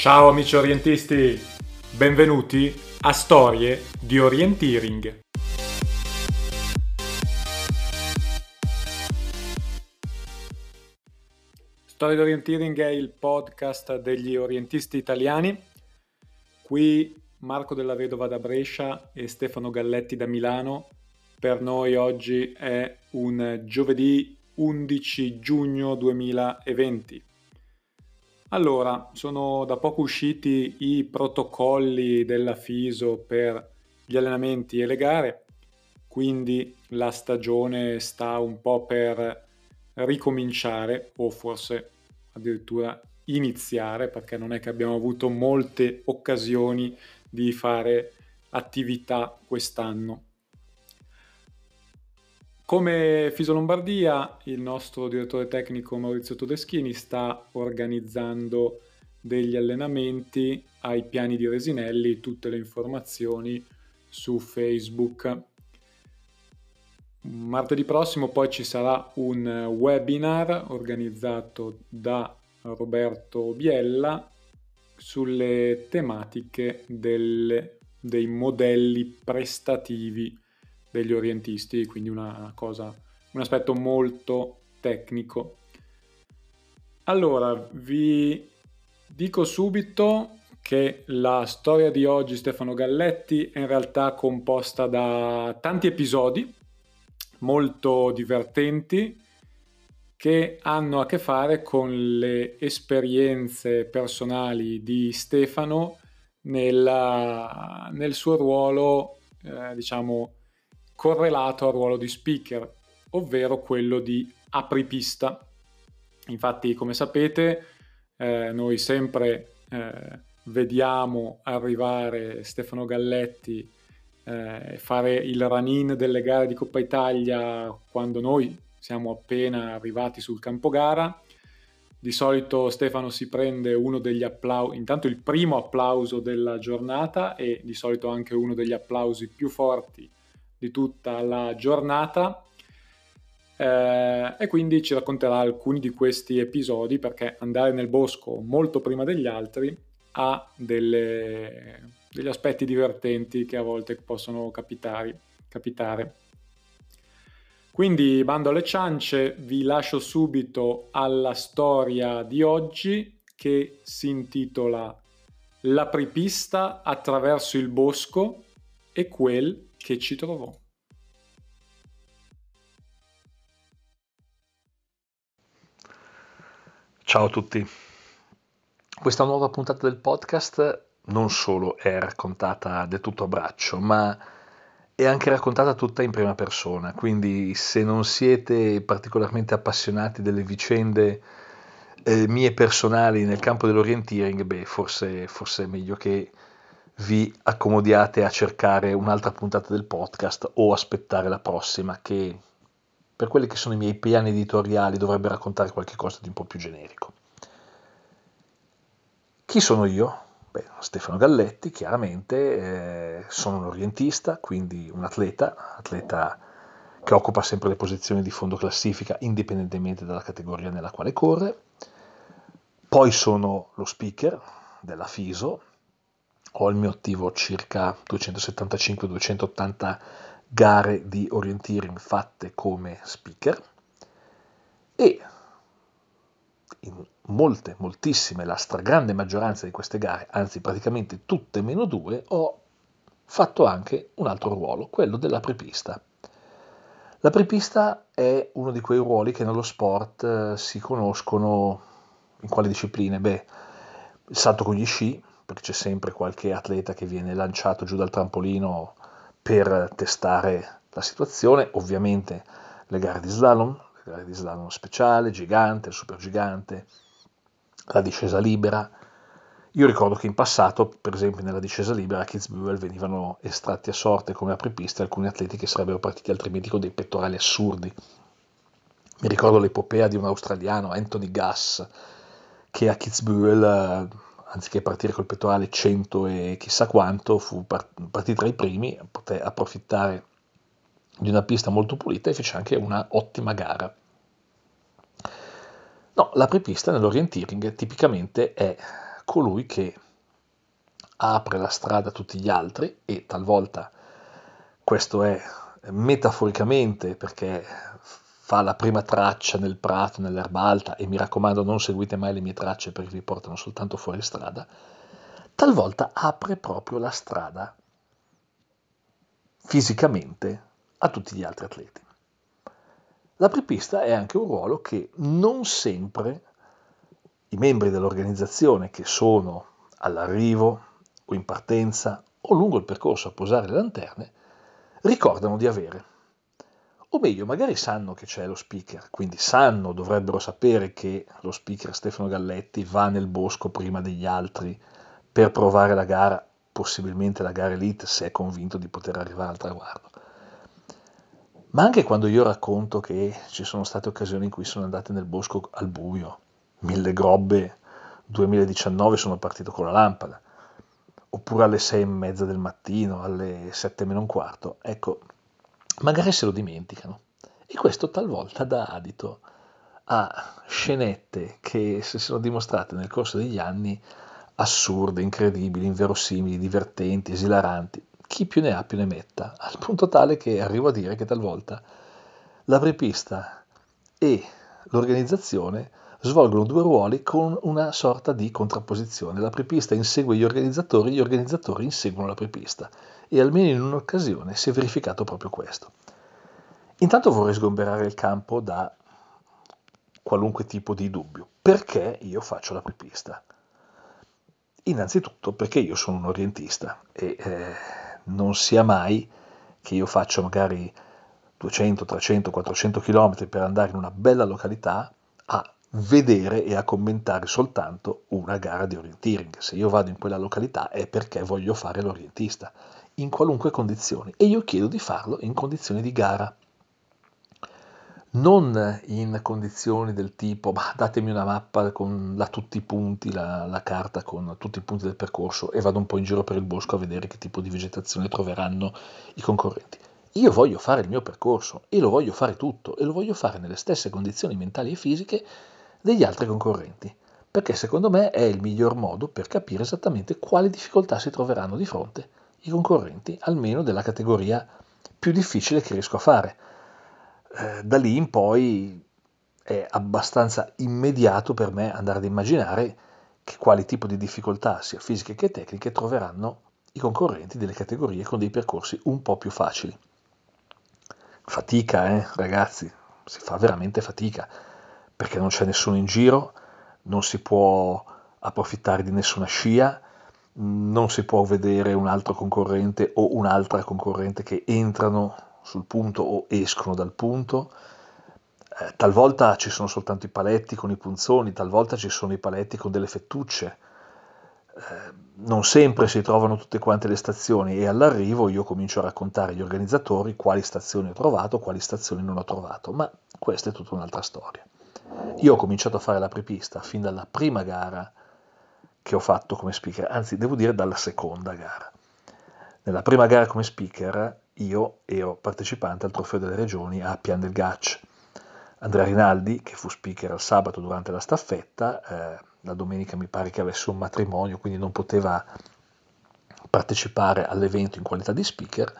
Ciao amici orientisti, benvenuti a Storie di Orienteering. Storie di Orienteering è il podcast degli orientisti italiani. Qui Marco della Vedova da Brescia e Stefano Galletti da Milano. Per noi oggi è un giovedì 11 giugno 2020. Allora, sono da poco usciti i protocolli della FISO per gli allenamenti e le gare, quindi la stagione sta un po' per ricominciare o forse addirittura iniziare perché non è che abbiamo avuto molte occasioni di fare attività quest'anno. Come Fiso Lombardia, il nostro direttore tecnico Maurizio Todeschini sta organizzando degli allenamenti ai piani di Resinelli, tutte le informazioni su Facebook. Martedì prossimo poi ci sarà un webinar organizzato da Roberto Biella sulle tematiche del, dei modelli prestativi degli orientisti, quindi una cosa, un aspetto molto tecnico. Allora, vi dico subito che la storia di oggi Stefano Galletti è in realtà composta da tanti episodi molto divertenti che hanno a che fare con le esperienze personali di Stefano nella, nel suo ruolo, eh, diciamo, correlato al ruolo di speaker, ovvero quello di apripista. Infatti, come sapete, eh, noi sempre eh, vediamo arrivare Stefano Galletti eh, fare il run-in delle gare di Coppa Italia quando noi siamo appena arrivati sul campo gara. Di solito Stefano si prende uno degli applausi, intanto il primo applauso della giornata e di solito anche uno degli applausi più forti di tutta la giornata eh, e quindi ci racconterà alcuni di questi episodi perché andare nel bosco molto prima degli altri ha delle, degli aspetti divertenti che a volte possono capitare. capitare. Quindi bando alle ciance, vi lascio subito alla storia di oggi che si intitola L'apripista attraverso il bosco e quel che ci trovò. Ciao a tutti. Questa nuova puntata del podcast non solo è raccontata del tutto a braccio, ma è anche raccontata tutta in prima persona, quindi se non siete particolarmente appassionati delle vicende eh, mie personali nel campo dell'orienteering, beh, forse, forse è meglio che vi accomodiate a cercare un'altra puntata del podcast o aspettare la prossima che per quelli che sono i miei piani editoriali dovrebbe raccontare qualcosa di un po' più generico. Chi sono io? Beh, Stefano Galletti, chiaramente, eh, sono un orientista, quindi un atleta, atleta che occupa sempre le posizioni di fondo classifica indipendentemente dalla categoria nella quale corre. Poi sono lo speaker della FISO, ho al mio attivo circa 275-280 gare di orienteering fatte come speaker e in molte, moltissime, la stragrande maggioranza di queste gare, anzi praticamente tutte meno due, ho fatto anche un altro ruolo, quello dell'apripista. L'apripista è uno di quei ruoli che nello sport eh, si conoscono in quali discipline? Beh, il salto con gli sci, perché c'è sempre qualche atleta che viene lanciato giù dal trampolino per testare la situazione, ovviamente le gare di slalom, le gare di slalom speciale, gigante, super gigante, la discesa libera. Io ricordo che in passato, per esempio nella discesa libera a Kitzbühel venivano estratti a sorte come apripista alcuni atleti che sarebbero partiti altrimenti con dei pettorali assurdi. Mi ricordo l'epopea di un australiano, Anthony Gass, che a Kitzbühel anziché partire col pettorale 100 e chissà quanto, fu partito tra i primi, poté approfittare di una pista molto pulita e fece anche una ottima gara. No, la prepista nell'orienteering tipicamente è colui che apre la strada a tutti gli altri e talvolta questo è metaforicamente perché fa la prima traccia nel prato, nell'erba alta e mi raccomando non seguite mai le mie tracce perché vi portano soltanto fuori strada, talvolta apre proprio la strada fisicamente a tutti gli altri atleti. L'apripista è anche un ruolo che non sempre i membri dell'organizzazione che sono all'arrivo o in partenza o lungo il percorso a posare le lanterne ricordano di avere. O meglio, magari sanno che c'è lo speaker, quindi sanno, dovrebbero sapere che lo speaker Stefano Galletti va nel bosco prima degli altri per provare la gara, possibilmente la gara elite, se è convinto di poter arrivare al traguardo. Ma anche quando io racconto che ci sono state occasioni in cui sono andate nel bosco al buio, mille grobbe 2019 sono partito con la lampada, oppure alle sei e mezza del mattino, alle sette meno un quarto, ecco, magari se lo dimenticano. E questo talvolta dà adito a scenette che si sono dimostrate nel corso degli anni assurde, incredibili, inverosimili, divertenti, esilaranti. Chi più ne ha più ne metta, al punto tale che arrivo a dire che talvolta l'apripista e l'organizzazione svolgono due ruoli con una sorta di contrapposizione. L'apripista insegue gli organizzatori, gli organizzatori inseguono l'apripista e almeno in un'occasione si è verificato proprio questo. Intanto vorrei sgomberare il campo da qualunque tipo di dubbio. Perché io faccio l'apripista? Innanzitutto perché io sono un orientista e eh, non sia mai che io faccia magari 200, 300, 400 km per andare in una bella località a vedere e a commentare soltanto una gara di orienteering. Se io vado in quella località è perché voglio fare l'orientista, in qualunque condizioni, e io chiedo di farlo in condizioni di gara. Non in condizioni del tipo, ma datemi una mappa con la, tutti i punti, la, la carta con tutti i punti del percorso e vado un po' in giro per il bosco a vedere che tipo di vegetazione troveranno i concorrenti. Io voglio fare il mio percorso e lo voglio fare tutto e lo voglio fare nelle stesse condizioni mentali e fisiche degli altri concorrenti, perché secondo me è il miglior modo per capire esattamente quali difficoltà si troveranno di fronte i concorrenti, almeno della categoria più difficile che riesco a fare. Eh, da lì in poi è abbastanza immediato per me andare ad immaginare che quali tipo di difficoltà, sia fisiche che tecniche, troveranno i concorrenti delle categorie con dei percorsi un po' più facili. Fatica, eh, ragazzi, si fa veramente fatica perché non c'è nessuno in giro, non si può approfittare di nessuna scia, non si può vedere un altro concorrente o un'altra concorrente che entrano sul punto o escono dal punto. Eh, talvolta ci sono soltanto i paletti con i punzoni, talvolta ci sono i paletti con delle fettucce. Eh, non sempre si trovano tutte quante le stazioni e all'arrivo io comincio a raccontare agli organizzatori quali stazioni ho trovato, quali stazioni non ho trovato, ma questa è tutta un'altra storia. Io ho cominciato a fare la prepista fin dalla prima gara che ho fatto come speaker, anzi devo dire dalla seconda gara. Nella prima gara come speaker io ero partecipante al Trofeo delle Regioni a Pian del Gaccio. Andrea Rinaldi, che fu speaker al sabato durante la staffetta, eh, la domenica mi pare che avesse un matrimonio, quindi non poteva partecipare all'evento in qualità di speaker,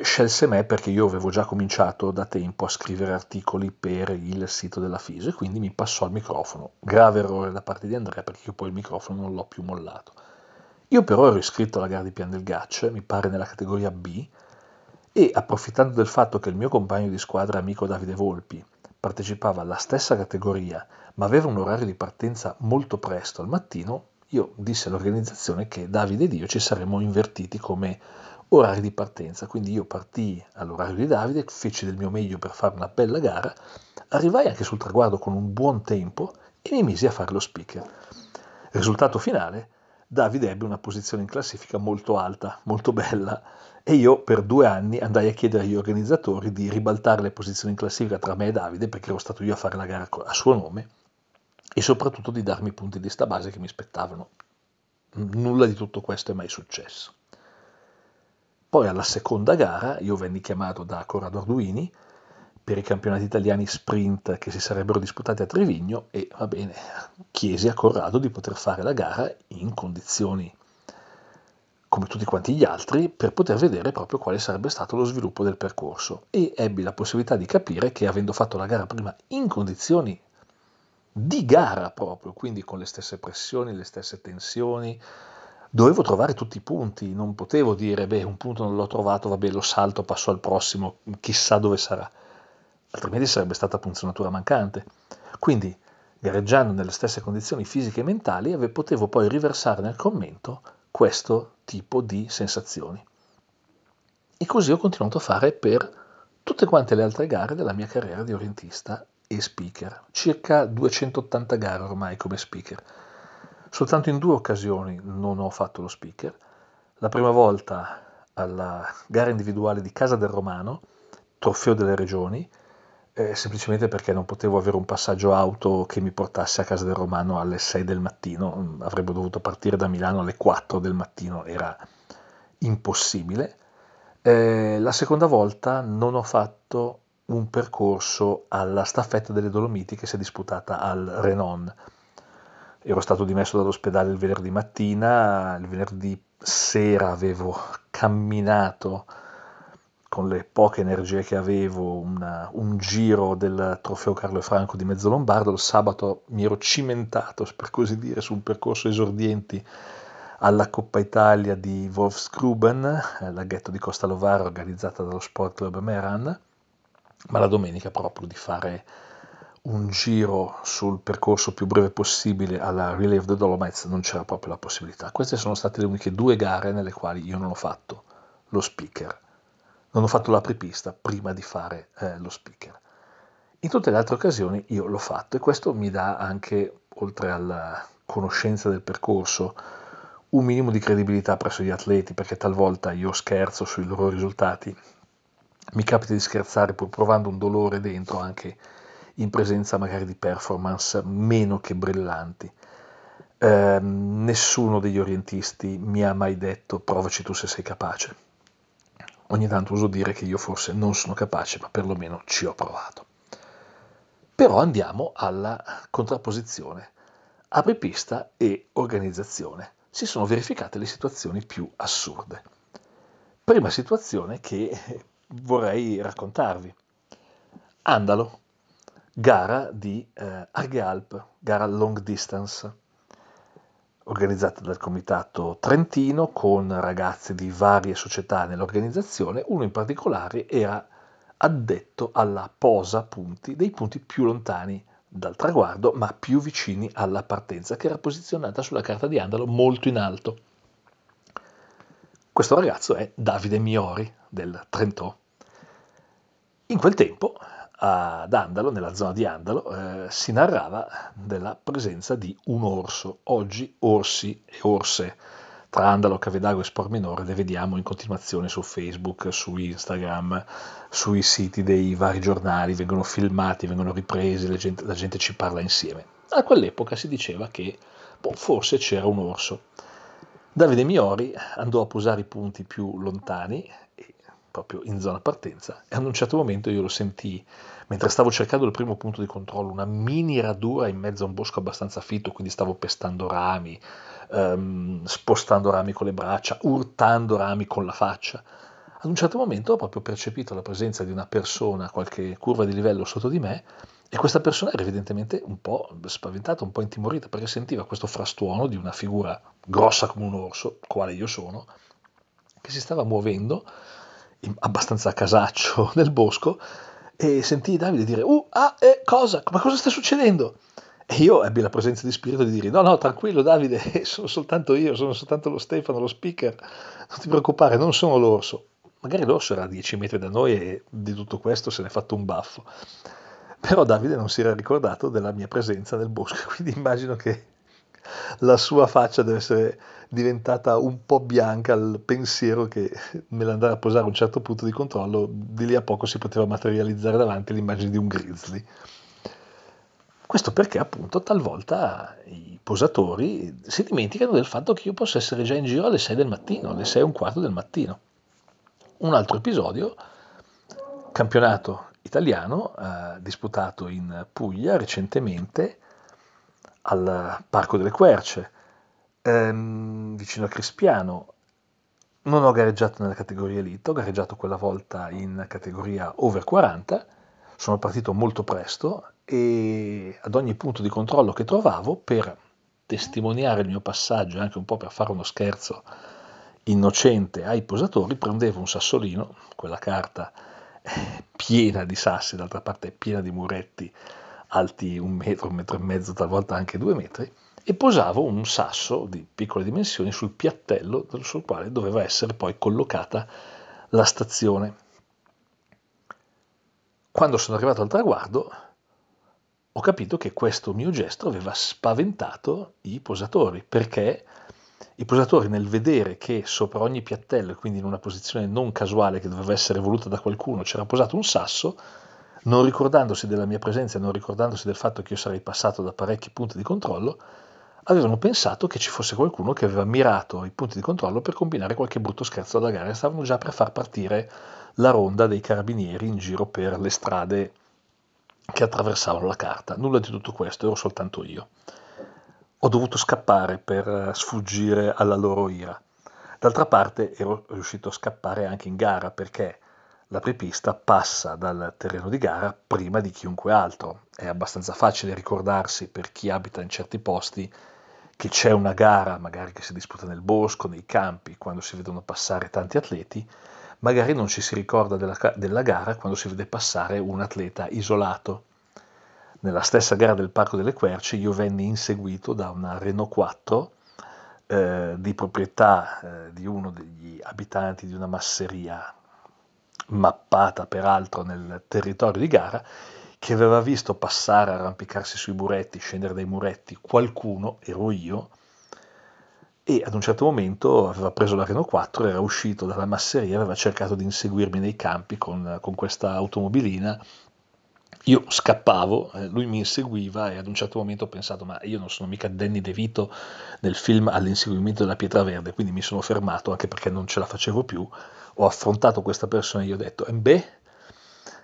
scelse me perché io avevo già cominciato da tempo a scrivere articoli per il sito della FISO e quindi mi passò il microfono. Grave errore da parte di Andrea perché io poi il microfono non l'ho più mollato. Io però ero iscritto alla gara di Pian del Gaccio, mi pare nella categoria B, e approfittando del fatto che il mio compagno di squadra amico Davide Volpi partecipava alla stessa categoria ma aveva un orario di partenza molto presto al mattino, io dissi all'organizzazione che Davide ed io ci saremmo invertiti come orari di partenza. Quindi io partii all'orario di Davide, feci del mio meglio per fare una bella gara, arrivai anche sul traguardo con un buon tempo e mi misi a fare lo speaker. Risultato finale, Davide ebbe una posizione in classifica molto alta, molto bella, e io per due anni andai a chiedere agli organizzatori di ribaltare le posizioni in classifica tra me e Davide, perché ero stato io a fare la gara a suo nome, e soprattutto di darmi i punti di sta base che mi spettavano. Nulla di tutto questo è mai successo. Poi alla seconda gara io venni chiamato da Corrado Arduini per i campionati italiani sprint che si sarebbero disputati a Trevigno e va bene, chiesi a Corrado di poter fare la gara in condizioni come tutti quanti gli altri per poter vedere proprio quale sarebbe stato lo sviluppo del percorso. E ebbi la possibilità di capire che avendo fatto la gara prima in condizioni di gara proprio, quindi con le stesse pressioni, le stesse tensioni, dovevo trovare tutti i punti, non potevo dire beh un punto non l'ho trovato, vabbè lo salto, passo al prossimo, chissà dove sarà, altrimenti sarebbe stata punzionatura mancante. Quindi gareggiando nelle stesse condizioni fisiche e mentali potevo poi riversare nel commento questo tipo di sensazioni. E così ho continuato a fare per tutte quante le altre gare della mia carriera di orientista e speaker, circa 280 gare ormai come speaker. Soltanto in due occasioni non ho fatto lo speaker. La prima volta alla gara individuale di Casa del Romano, trofeo delle regioni, eh, semplicemente perché non potevo avere un passaggio auto che mi portasse a Casa del Romano alle 6 del mattino, avrei dovuto partire da Milano alle 4 del mattino, era impossibile. Eh, la seconda volta non ho fatto un percorso alla staffetta delle Dolomiti che si è disputata al Renon. Ero stato dimesso dall'ospedale il venerdì mattina, il venerdì sera avevo camminato con le poche energie che avevo una, un giro del trofeo Carlo e Franco di Mezzo Lombardo, il sabato mi ero cimentato, per così dire, sul percorso esordienti alla Coppa Italia di Wolfsgruben, eh, laghetto di Costa Lovara organizzata dallo Sport Club Meran, ma la domenica proprio di fare un giro sul percorso più breve possibile alla Relay of the Dolomites non c'era proprio la possibilità. Queste sono state le uniche due gare nelle quali io non ho fatto lo speaker non ho fatto l'apripista prima di fare eh, lo speaker. In tutte le altre occasioni io l'ho fatto e questo mi dà anche, oltre alla conoscenza del percorso, un minimo di credibilità presso gli atleti, perché talvolta io scherzo sui loro risultati, mi capita di scherzare pur provando un dolore dentro anche in presenza magari di performance meno che brillanti. Eh, nessuno degli orientisti mi ha mai detto provaci tu se sei capace ogni tanto uso dire che io forse non sono capace, ma perlomeno ci ho provato. Però andiamo alla contrapposizione. Apripista e organizzazione. Si sono verificate le situazioni più assurde. Prima situazione che vorrei raccontarvi. Andalo, gara di eh, Arghe gara long distance organizzata dal Comitato Trentino con ragazzi di varie società nell'organizzazione, uno in particolare era addetto alla posa punti dei punti più lontani dal traguardo ma più vicini alla partenza che era posizionata sulla carta di Andalo molto in alto. Questo ragazzo è Davide Miori del Trentò. In quel tempo ad Andalo, nella zona di Andalo, eh, si narrava della presenza di un orso. Oggi orsi e orse tra Andalo, Cavedago e Sport Minore le vediamo in continuazione su Facebook, su Instagram, sui siti dei vari giornali, vengono filmati, vengono ripresi, la gente, la gente ci parla insieme. A quell'epoca si diceva che boh, forse c'era un orso. Davide Miori andò a posare i punti più lontani proprio in zona partenza e ad un certo momento io lo sentii mentre stavo cercando il primo punto di controllo, una mini radura in mezzo a un bosco abbastanza fitto, quindi stavo pestando rami, ehm, spostando rami con le braccia, urtando rami con la faccia. Ad un certo momento ho proprio percepito la presenza di una persona a qualche curva di livello sotto di me e questa persona era evidentemente un po' spaventata, un po' intimorita perché sentiva questo frastuono di una figura grossa come un orso, quale io sono, che si stava muovendo abbastanza a casaccio nel bosco e sentii Davide dire uh, ah, eh, cosa? Ma cosa sta succedendo? E io ebbi la presenza di spirito di dire no, no, tranquillo Davide, sono soltanto io, sono soltanto lo Stefano, lo speaker, non ti preoccupare, non sono l'orso. Magari l'orso era a 10 metri da noi e di tutto questo se ne è fatto un baffo. Però Davide non si era ricordato della mia presenza nel bosco, quindi immagino che la sua faccia deve essere diventata un po' bianca al pensiero che nell'andare a posare un certo punto di controllo di lì a poco si poteva materializzare davanti l'immagine di un grizzly. Questo perché appunto talvolta i posatori si dimenticano del fatto che io posso essere già in giro alle 6 del mattino, alle 6 e un quarto del mattino. Un altro episodio, campionato italiano eh, disputato in Puglia recentemente al Parco delle Querce, ehm, vicino a Crispiano. Non ho gareggiato nella categoria elite, ho gareggiato quella volta in categoria over 40, sono partito molto presto e ad ogni punto di controllo che trovavo per testimoniare il mio passaggio e anche un po' per fare uno scherzo innocente ai posatori, prendevo un sassolino, quella carta piena di sassi, d'altra parte piena di muretti alti un metro, un metro e mezzo, talvolta anche due metri, e posavo un sasso di piccole dimensioni sul piattello sul quale doveva essere poi collocata la stazione. Quando sono arrivato al traguardo ho capito che questo mio gesto aveva spaventato i posatori, perché i posatori nel vedere che sopra ogni piattello, quindi in una posizione non casuale che doveva essere voluta da qualcuno, c'era posato un sasso, non ricordandosi della mia presenza non ricordandosi del fatto che io sarei passato da parecchi punti di controllo, avevano pensato che ci fosse qualcuno che aveva mirato i punti di controllo per combinare qualche brutto scherzo alla gara e stavano già per far partire la ronda dei carabinieri in giro per le strade che attraversavano la carta. Nulla di tutto questo, ero soltanto io. Ho dovuto scappare per eh, sfuggire alla loro ira. D'altra parte ero riuscito a scappare anche in gara perché la prepista passa dal terreno di gara prima di chiunque altro. È abbastanza facile ricordarsi per chi abita in certi posti che c'è una gara, magari che si disputa nel bosco, nei campi, quando si vedono passare tanti atleti, magari non ci si ricorda della, della gara quando si vede passare un atleta isolato. Nella stessa gara del Parco delle Querci io venni inseguito da una Renault 4 eh, di proprietà eh, di uno degli abitanti di una masseria mappata peraltro nel territorio di gara, che aveva visto passare, arrampicarsi sui muretti, scendere dai muretti qualcuno, ero io, e ad un certo momento aveva preso la Renault 4, era uscito dalla masseria, aveva cercato di inseguirmi nei campi con, con questa automobilina. Io scappavo, eh, lui mi inseguiva e ad un certo momento ho pensato ma io non sono mica Danny DeVito nel film all'inseguimento della pietra verde, quindi mi sono fermato anche perché non ce la facevo più, ho affrontato questa persona e gli ho detto beh,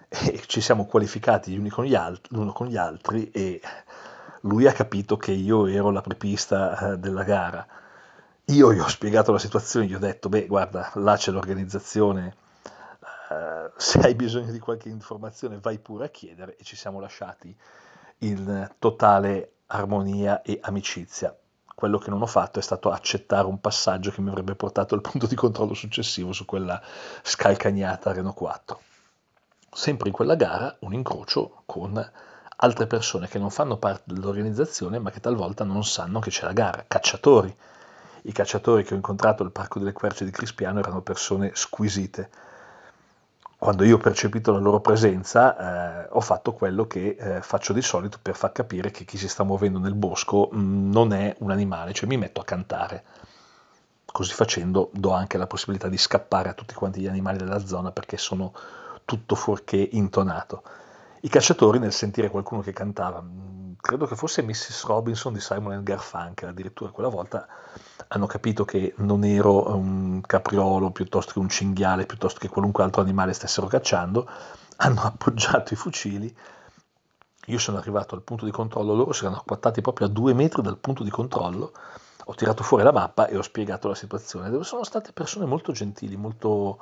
e ci siamo qualificati gli uni con gli altri, l'uno con gli altri e lui ha capito che io ero la prepista eh, della gara io gli ho spiegato la situazione, gli ho detto, beh, guarda, là c'è l'organizzazione, eh, se hai bisogno di qualche informazione vai pure a chiedere e ci siamo lasciati in totale armonia e amicizia. Quello che non ho fatto è stato accettare un passaggio che mi avrebbe portato al punto di controllo successivo su quella scalcagnata Renault 4. Sempre in quella gara un incrocio con altre persone che non fanno parte dell'organizzazione ma che talvolta non sanno che c'è la gara, cacciatori i cacciatori che ho incontrato al Parco delle Querce di Crispiano erano persone squisite. Quando io ho percepito la loro presenza eh, ho fatto quello che eh, faccio di solito per far capire che chi si sta muovendo nel bosco mh, mm, non è un animale, cioè mi metto a cantare. Così facendo do anche la possibilità di scappare a tutti quanti gli animali della zona perché sono tutto fuorché intonato. I cacciatori nel sentire qualcuno che cantava, mm, credo che fosse Mrs. Robinson di Simon Garfunkel, addirittura quella volta hanno capito che non ero un capriolo piuttosto che un cinghiale, piuttosto che qualunque altro animale stessero cacciando, hanno appoggiato i fucili. Io sono arrivato al punto di controllo, loro si erano acquattati proprio a due metri dal punto di controllo, ho tirato fuori la mappa e ho spiegato la situazione, sono state persone molto gentili, molto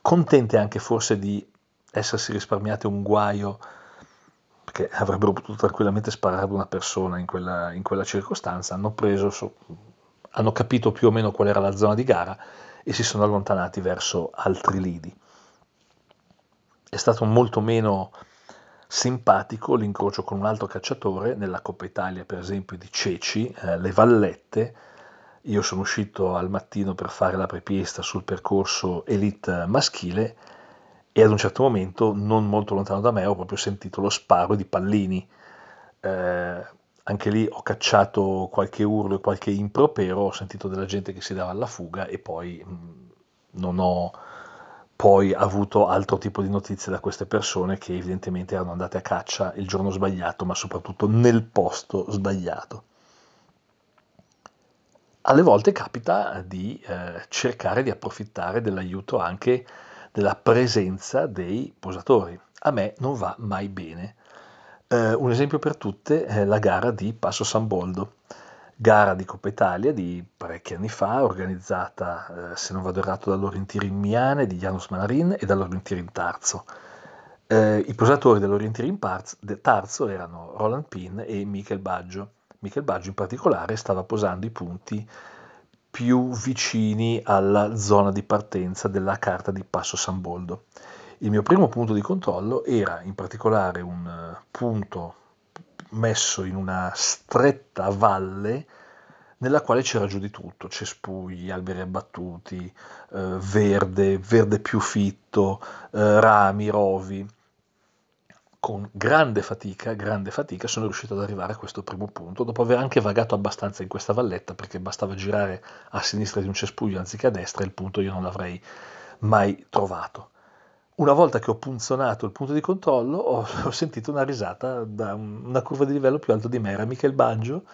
contente anche forse di essersi risparmiate un guaio, perché avrebbero potuto tranquillamente sparare ad una persona in quella, in quella circostanza, hanno preso hanno capito più o meno qual era la zona di gara e si sono allontanati verso altri lidi. È stato molto meno simpatico l'incrocio con un altro cacciatore nella Coppa Italia, per esempio di Ceci, eh, le Vallette. Io sono uscito al mattino per fare la prepista sul percorso elite maschile e ad un certo momento, non molto lontano da me, ho proprio sentito lo sparo di pallini. Eh, anche lì ho cacciato qualche urlo e qualche impropero, ho sentito della gente che si dava alla fuga e poi mh, mm, non ho poi avuto altro tipo di notizie da queste persone che evidentemente erano andate a caccia il giorno sbagliato, ma soprattutto nel posto sbagliato. Alle volte capita di eh, cercare di approfittare dell'aiuto anche della presenza dei posatori. A me non va mai bene. Eh, un esempio per tutte è la gara di Passo San Boldo, gara di Coppa Italia di parecchi anni fa, organizzata, eh, se non vado errato, dall'Orientirin Miane di Janus Manarin e dall'Orientirin Tarzo. Eh, I posatori dell'Orientirin Tarzo erano Roland Pin e Michel Baggio. Michel Baggio in particolare stava posando i punti più vicini alla zona di partenza della carta di Passo San Boldo. Il mio primo punto di controllo era in particolare un eh, punto messo in una stretta valle nella quale c'era giù di tutto, cespugli, alberi abbattuti, eh, verde, verde più fitto, eh, rami, rovi con grande fatica, grande fatica sono riuscito ad arrivare a questo primo punto, dopo aver anche vagato abbastanza in questa valletta, perché bastava girare a sinistra di un cespuglio anziché a destra, e il punto io non l'avrei mai trovato. Una volta che ho punzonato il punto di controllo, ho, ho sentito una risata da una curva di livello più alto di me, era Michel Baggio,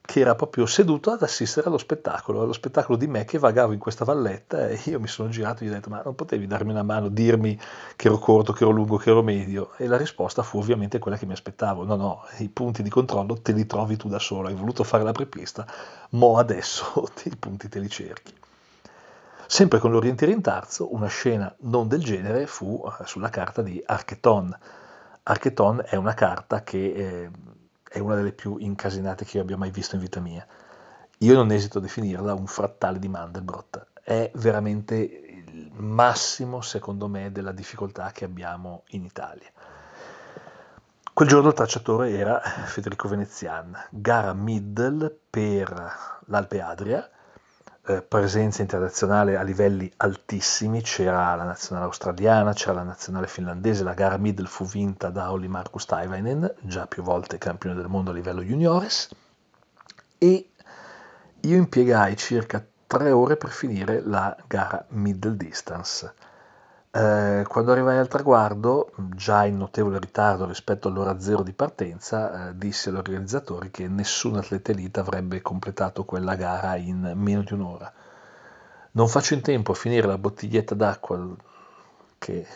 che era proprio seduto ad assistere allo spettacolo, allo spettacolo di me che vagavo in questa valletta e io mi sono girato e gli ho detto ma non potevi darmi una mano, dirmi che ero corto, che ero lungo, che ero medio? E la risposta fu ovviamente quella che mi aspettavo, no no, i punti di controllo te li trovi tu da solo, hai voluto fare la prepista, mo adesso i punti te li cerchi. Sempre con l'orientiere in tarzo, una scena non del genere fu eh, sulla carta di Archeton. Archeton è una carta che... Eh, è una delle più incasinate che io abbia mai visto in vita mia. Io non esito a definirla un frattale di Mandelbrot, è veramente il massimo, secondo me, della difficoltà che abbiamo in Italia. Quel giorno il tracciatore era Federico Venezian, gara middle per l'Alpe Adria, eh, presenza internazionale a livelli altissimi, c'era la nazionale australiana, c'era la nazionale finlandese, la gara middle fu vinta da Olli Markus Taivainen, già più volte campione del mondo a livello juniores, e io impiegai circa tre ore per finire la gara middle distance. Eh, quando arrivai al traguardo, già in notevole ritardo rispetto all'ora zero di partenza, eh, dissi agli organizzatori che nessun atleta elite avrebbe completato quella gara in meno di un'ora. Non faccio in tempo a finire la bottiglietta d'acqua che,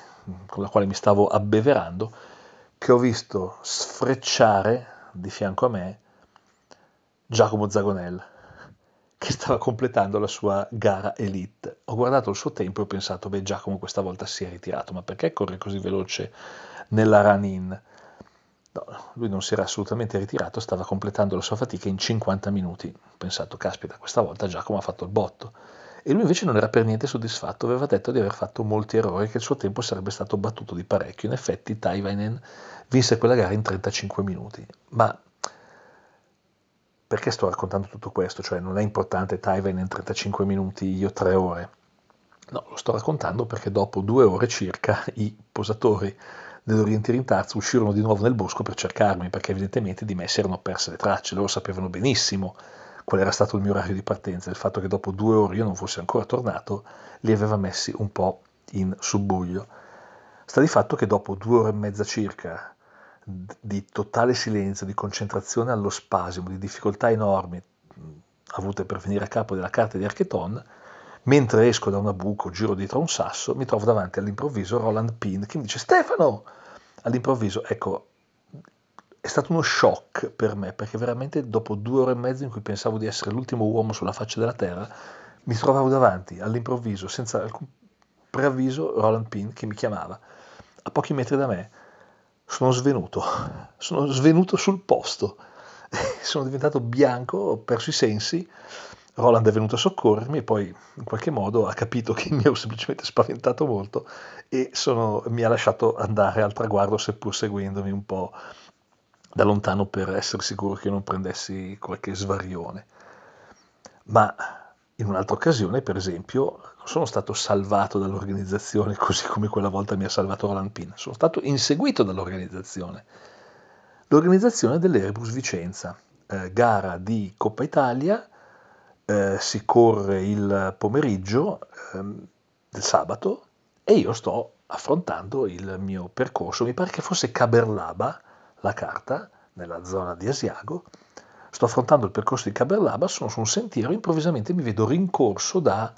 con la quale mi stavo abbeverando, che ho visto sfrecciare di fianco a me Giacomo Zagonel che stava completando la sua gara elite. Ho guardato il suo tempo e ho pensato, beh Giacomo questa volta si è ritirato, ma perché corre così veloce nella run-in? No, lui non si era assolutamente ritirato, stava completando la sua fatica in 50 minuti. Ho pensato, caspita, questa volta Giacomo ha fatto il botto. E lui invece non era per niente soddisfatto, aveva detto di aver fatto molti errori, che il suo tempo sarebbe stato battuto di parecchio. In effetti Taivainen vinse quella gara in 35 minuti, ma perché sto raccontando tutto questo? Cioè non è importante Taiwan in 35 minuti, io 3 ore. No, lo sto raccontando perché dopo due ore circa i posatori dell'Oriente Rintarzo uscirono di nuovo nel bosco per cercarmi, perché evidentemente di me si erano perse le tracce, loro sapevano benissimo qual era stato il mio orario di partenza, il fatto che dopo due ore io non fossi ancora tornato li aveva messi un po' in subbuglio. Sta di fatto che dopo due ore e mezza circa di totale silenzio, di concentrazione allo spasimo, di difficoltà enormi avute per venire a capo della carta di Archeton, mentre esco da una buco, giro dietro un sasso, mi trovo davanti all'improvviso Roland Pin che mi dice Stefano! All'improvviso, ecco, è stato uno shock per me, perché veramente dopo due ore e mezza in cui pensavo di essere l'ultimo uomo sulla faccia della Terra, mi trovavo davanti all'improvviso, senza alcun preavviso, Roland Pin che mi chiamava a pochi metri da me sono svenuto, sono svenuto sul posto, sono diventato bianco, ho perso i sensi, Roland è venuto a soccorrermi e poi in qualche modo ha capito che mi ero semplicemente spaventato molto e sono, mi ha lasciato andare al traguardo seppur seguendomi un po' da lontano per essere sicuro che non prendessi qualche svarione. Ma in un'altra occasione, per esempio, non sono stato salvato dall'organizzazione così come quella volta mi ha salvato Pin, sono stato inseguito dall'organizzazione. L'organizzazione dell'Erebus Vicenza, eh, gara di Coppa Italia, eh, si corre il pomeriggio eh, del sabato e io sto affrontando il mio percorso, mi pare che fosse Caberlaba, la carta, nella zona di Asiago, sto affrontando il percorso di Caberlaba, sono su un sentiero, improvvisamente mi vedo rincorso da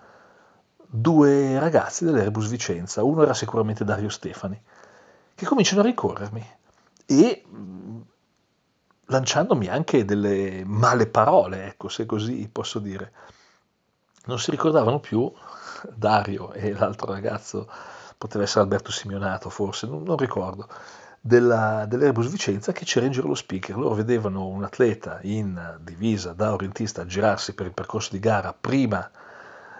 due ragazzi dell'Airbus Vicenza, uno era sicuramente Dario Stefani, che cominciano a ricorrermi e lanciandomi anche delle male parole, ecco, se così posso dire. Non si ricordavano più Dario e l'altro ragazzo, poteva essere Alberto Simionato forse, non, non ricordo, della, dell'Airbus Vicenza che c'era in giro lo speaker. Loro vedevano un atleta in divisa da orientista girarsi per il percorso di gara prima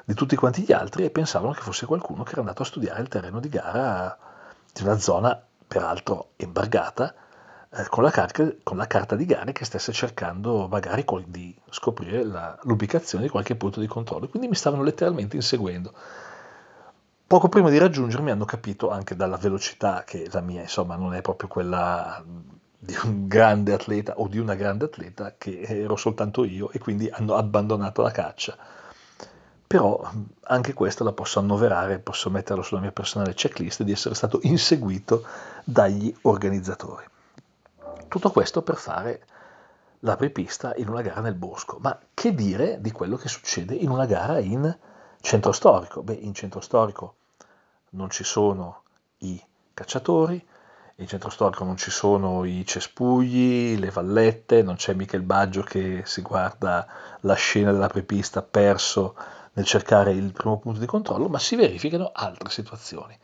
di tutti quanti gli altri e pensavano che fosse qualcuno che era andato a studiare il terreno di gara di una zona peraltro embargata eh, con, la carta, con, la carta, di gare che stesse cercando magari di scoprire la, l'ubicazione di qualche punto di controllo. Quindi mi stavano letteralmente inseguendo. Poco prima di raggiungermi hanno capito anche dalla velocità che la mia, insomma, non è proprio quella di un grande atleta o di una grande atleta, che ero soltanto io e quindi hanno abbandonato la caccia. Però anche questa la posso annoverare, posso metterla sulla mia personale checklist di essere stato inseguito dagli organizzatori. Tutto questo per fare l'apripista in una gara nel bosco. Ma che dire di quello che succede in una gara in centro storico? Beh, in centro storico non ci sono i cacciatori, in centro storico non ci sono i cespugli, le vallette, non c'è mica il Baggio che si guarda la scena dell'apripista perso nel cercare il primo punto di controllo, ma si verificano altre situazioni.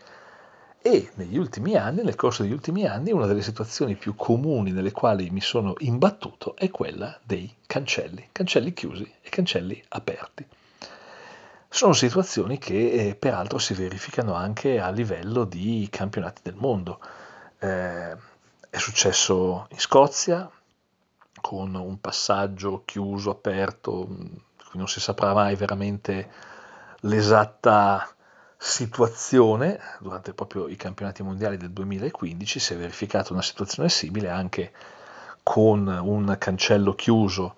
E negli ultimi anni, nel corso degli ultimi anni, una delle situazioni più comuni nelle quali mi sono imbattuto è quella dei cancelli, cancelli chiusi e cancelli aperti. Sono situazioni che eh, peraltro si verificano anche a livello di campionati del mondo. Eh, è successo in Scozia con un passaggio chiuso, aperto, non si saprà mai veramente l'esatta situazione, durante proprio i campionati mondiali del 2015 si è verificata una situazione simile anche con un cancello chiuso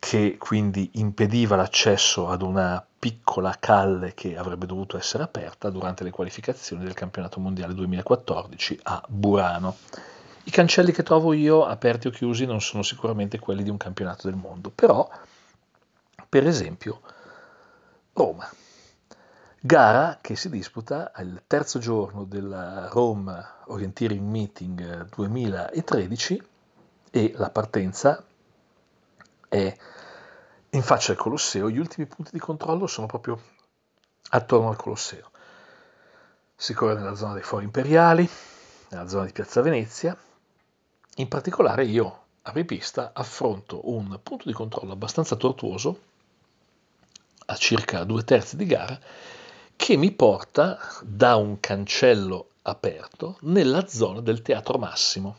che quindi impediva l'accesso ad una piccola calle che avrebbe dovuto essere aperta durante le qualificazioni del campionato mondiale 2014 a Burano. I cancelli che trovo io, aperti o chiusi, non sono sicuramente quelli di un campionato del mondo, però, per esempio, Roma. Gara che si disputa al terzo giorno della Rome Orienteering Meeting 2013 e la partenza è in faccia al Colosseo. Gli ultimi punti di controllo sono proprio attorno al Colosseo. Si corre nella zona dei Fori Imperiali, nella zona di Piazza Venezia. In particolare io, a ripista, affronto un punto di controllo abbastanza tortuoso, a circa due terzi di gara, che mi porta da un cancello aperto nella zona del Teatro Massimo.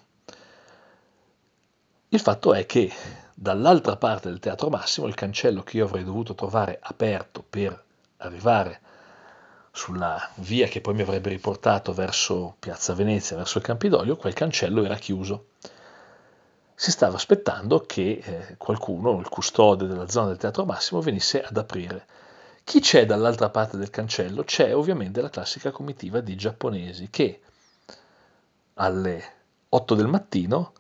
Il fatto è che dall'altra parte del Teatro Massimo, il cancello che io avrei dovuto trovare aperto per arrivare sulla via che poi mi avrebbe riportato verso Piazza Venezia, verso il Campidoglio, quel cancello era chiuso. Si stava aspettando che eh, qualcuno, il custode della zona del Teatro Massimo, venisse ad aprire. Chi c'è dall'altra parte del cancello? C'è ovviamente la classica comitiva di giapponesi che alle 8 del mattino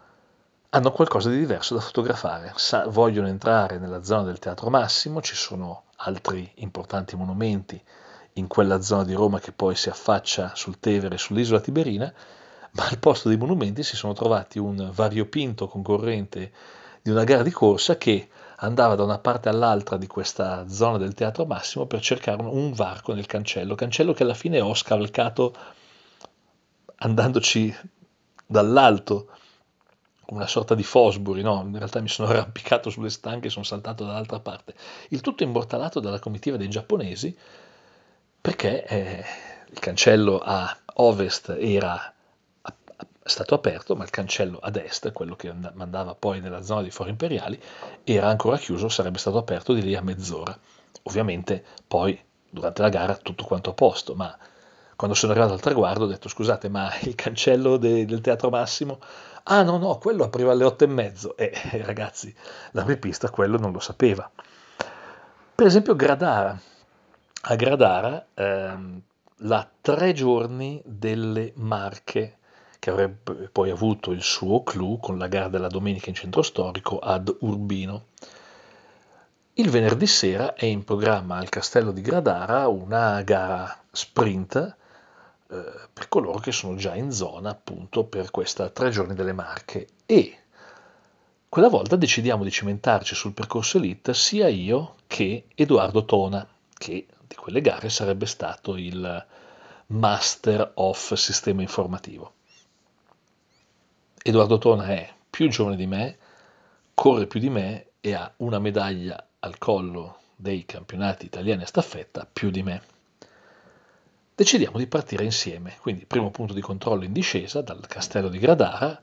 hanno qualcosa di diverso da fotografare. Sa- vogliono entrare nella zona del Teatro Massimo, ci sono altri importanti monumenti in quella zona di Roma che poi si affaccia sul Tevere e sull'isola Tiberina, ma al posto dei monumenti si sono trovati un variopinto concorrente di una gara di corsa che andava da una parte all'altra di questa zona del Teatro Massimo per cercare un varco nel cancello, cancello che alla fine ho scavalcato andandoci dall'alto, una sorta di Fosbury, no? In realtà mi sono arrampicato sulle stanche e sono saltato dall'altra parte. Il tutto immortalato dalla comitiva dei giapponesi perché eh, il cancello a ovest era stato aperto, ma il cancello ad est, quello che mandava poi nella zona dei fori imperiali, era ancora chiuso, sarebbe stato aperto di lì a mezz'ora. Ovviamente poi durante la gara tutto quanto a posto, ma quando sono arrivato al traguardo ho detto scusate, ma il cancello de- del Teatro Massimo? Ah no, no, quello apriva alle otto e mezzo. E eh, ragazzi, la ripista quello non lo sapeva. Per esempio Gradara. A Gradara ehm, la tre giorni delle Marche che avrebbe poi avuto il suo clou con la gara della domenica in centro storico ad Urbino. Il venerdì sera è in programma al Castello di Gradara una gara sprint eh, per coloro che sono già in zona appunto per questa tre giorni delle Marche e quella volta decidiamo di cimentarci sul percorso elite sia io che Edoardo Tona, che di quelle gare sarebbe stato il master of sistema informativo. Edoardo Tona è più giovane di me, corre più di me e ha una medaglia al collo dei campionati italiani a staffetta più di me. Decidiamo di partire insieme, quindi primo punto di controllo in discesa dal castello di Gradara,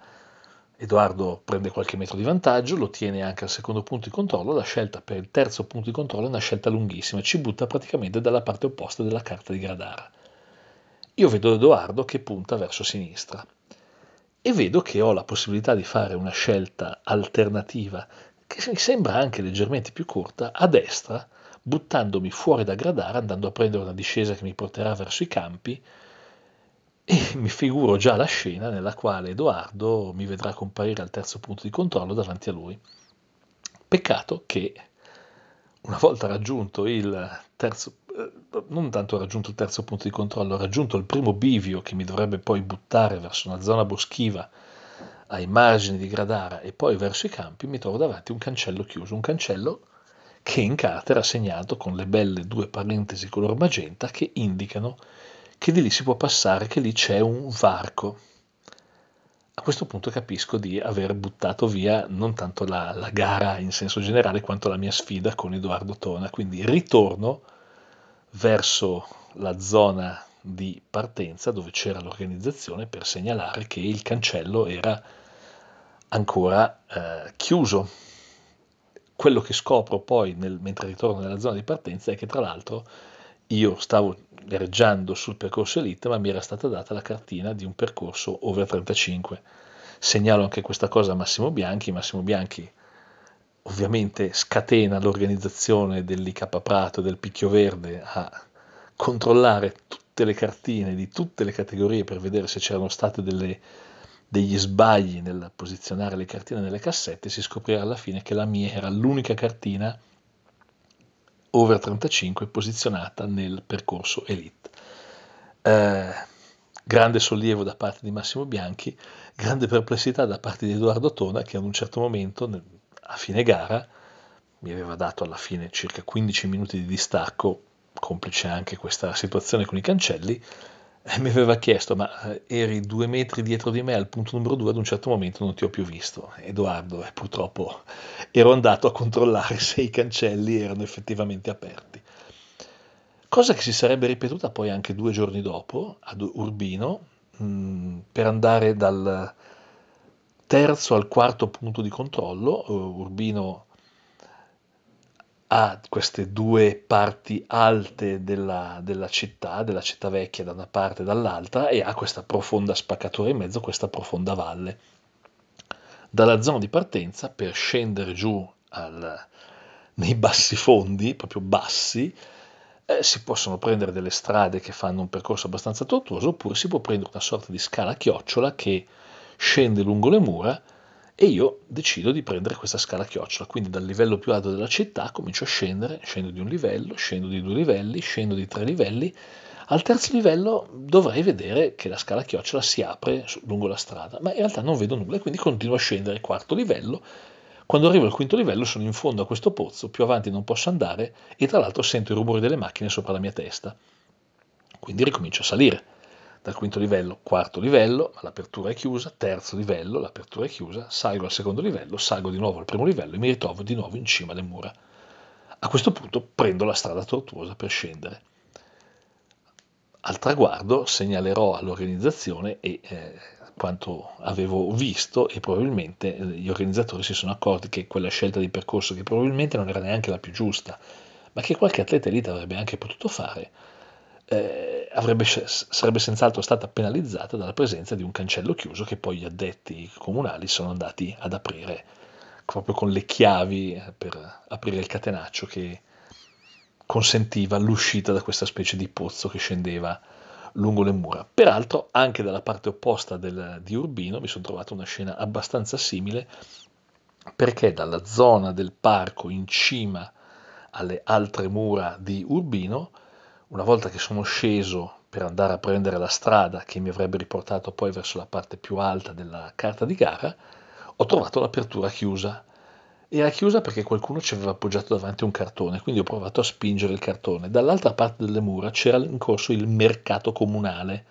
Edoardo prende qualche metro di vantaggio, lo tiene anche al secondo punto di controllo, la scelta per il terzo punto di controllo è una scelta lunghissima, ci butta praticamente dalla parte opposta della carta di Gradara. Io vedo Edoardo che punta verso sinistra e vedo che ho la possibilità di fare una scelta alternativa che mi sembra anche leggermente più corta a destra, buttandomi fuori da Gradara, andando a prendere una discesa che mi porterà verso i campi e mi figuro già la scena nella quale Edoardo mi vedrà comparire al terzo punto di controllo davanti a lui. Peccato che una volta raggiunto il terzo, eh, non tanto raggiunto il terzo punto di controllo, raggiunto il primo bivio che mi dovrebbe poi buttare verso una zona boschiva ai margini di Gradara e poi verso i campi, mi trovo davanti a un cancello chiuso, un cancello che in carta era segnato con le belle due parentesi color magenta che indicano che di lì si può passare, che lì c'è un varco. A questo punto capisco di aver buttato via non tanto la, la gara in senso generale quanto la mia sfida con Edoardo Tona, quindi ritorno verso la zona di partenza dove c'era l'organizzazione per segnalare che il cancello era ancora eh, chiuso. Quello che scopro poi nel, mentre ritorno nella zona di partenza è che tra l'altro io stavo gareggiando sul percorso elite, ma mi era stata data la cartina di un percorso over 35. Segnalo anche questa cosa a Massimo Bianchi. Massimo Bianchi ovviamente scatena l'organizzazione dell'IK Prato, del Picchio Verde, a controllare tutte le cartine di tutte le categorie per vedere se c'erano state delle, degli sbagli nel posizionare le cartine nelle cassette. Si scoprirà alla fine che la mia era l'unica cartina over 35 posizionata nel percorso Elite. Eh, grande sollievo da parte di Massimo Bianchi, grande perplessità da parte di Edoardo Tona che ad un certo momento, a fine gara, mi aveva dato alla fine circa 15 minuti di distacco, complice anche questa situazione con i cancelli, mi aveva chiesto, ma eh, eri due metri dietro di me al punto numero due, ad un certo momento non ti ho più visto. Edoardo, e purtroppo ero andato a controllare se i cancelli erano effettivamente aperti. Cosa che si sarebbe ripetuta poi anche due giorni dopo ad Urbino, mh, mm, per andare dal terzo al quarto punto di controllo. Urbino ha queste due parti alte della, della, città, della città vecchia da una parte e dall'altra, e ha questa profonda spaccatura in mezzo, questa profonda valle. Dalla zona di partenza, per scendere giù al, nei bassi fondi, proprio bassi, eh, si possono prendere delle strade che fanno un percorso abbastanza tortuoso, oppure si può prendere una sorta di scala chiocciola che scende lungo le mura e io decido di prendere questa scala chiocciola, quindi dal livello più alto della città comincio a scendere, scendo di un livello, scendo di due livelli, scendo di tre livelli, al terzo livello dovrei vedere che la scala chiocciola si apre lungo la strada, ma in realtà non vedo nulla e quindi continuo a scendere, quarto livello, quando arrivo al quinto livello sono in fondo a questo pozzo, più avanti non posso andare e tra l'altro sento i rumori delle macchine sopra la mia testa, quindi ricomincio a salire dal quinto livello, quarto livello, l'apertura è chiusa, terzo livello, l'apertura è chiusa, salgo al secondo livello, salgo di nuovo al primo livello e mi ritrovo di nuovo in cima alle mura. A questo punto prendo la strada tortuosa per scendere. Al traguardo segnalerò all'organizzazione e eh, quanto avevo visto e probabilmente eh, gli organizzatori si sono accorti che quella scelta di percorso che probabilmente non era neanche la più giusta, ma che qualche atleta elite avrebbe anche potuto fare, eh, avrebbe, sarebbe senz'altro stata penalizzata dalla presenza di un cancello chiuso che poi gli addetti comunali sono andati ad aprire proprio con le chiavi eh, per aprire il catenaccio che consentiva l'uscita da questa specie di pozzo che scendeva lungo le mura. Peraltro anche dalla parte opposta del, di Urbino mi sono trovato una scena abbastanza simile perché dalla zona del parco in cima alle altre mura di Urbino. Una volta che sono sceso per andare a prendere la strada che mi avrebbe riportato poi verso la parte più alta della carta di gara, ho trovato l'apertura chiusa. Era chiusa perché qualcuno ci aveva appoggiato davanti un cartone, quindi ho provato a spingere il cartone. Dall'altra parte delle mura c'era in corso il mercato comunale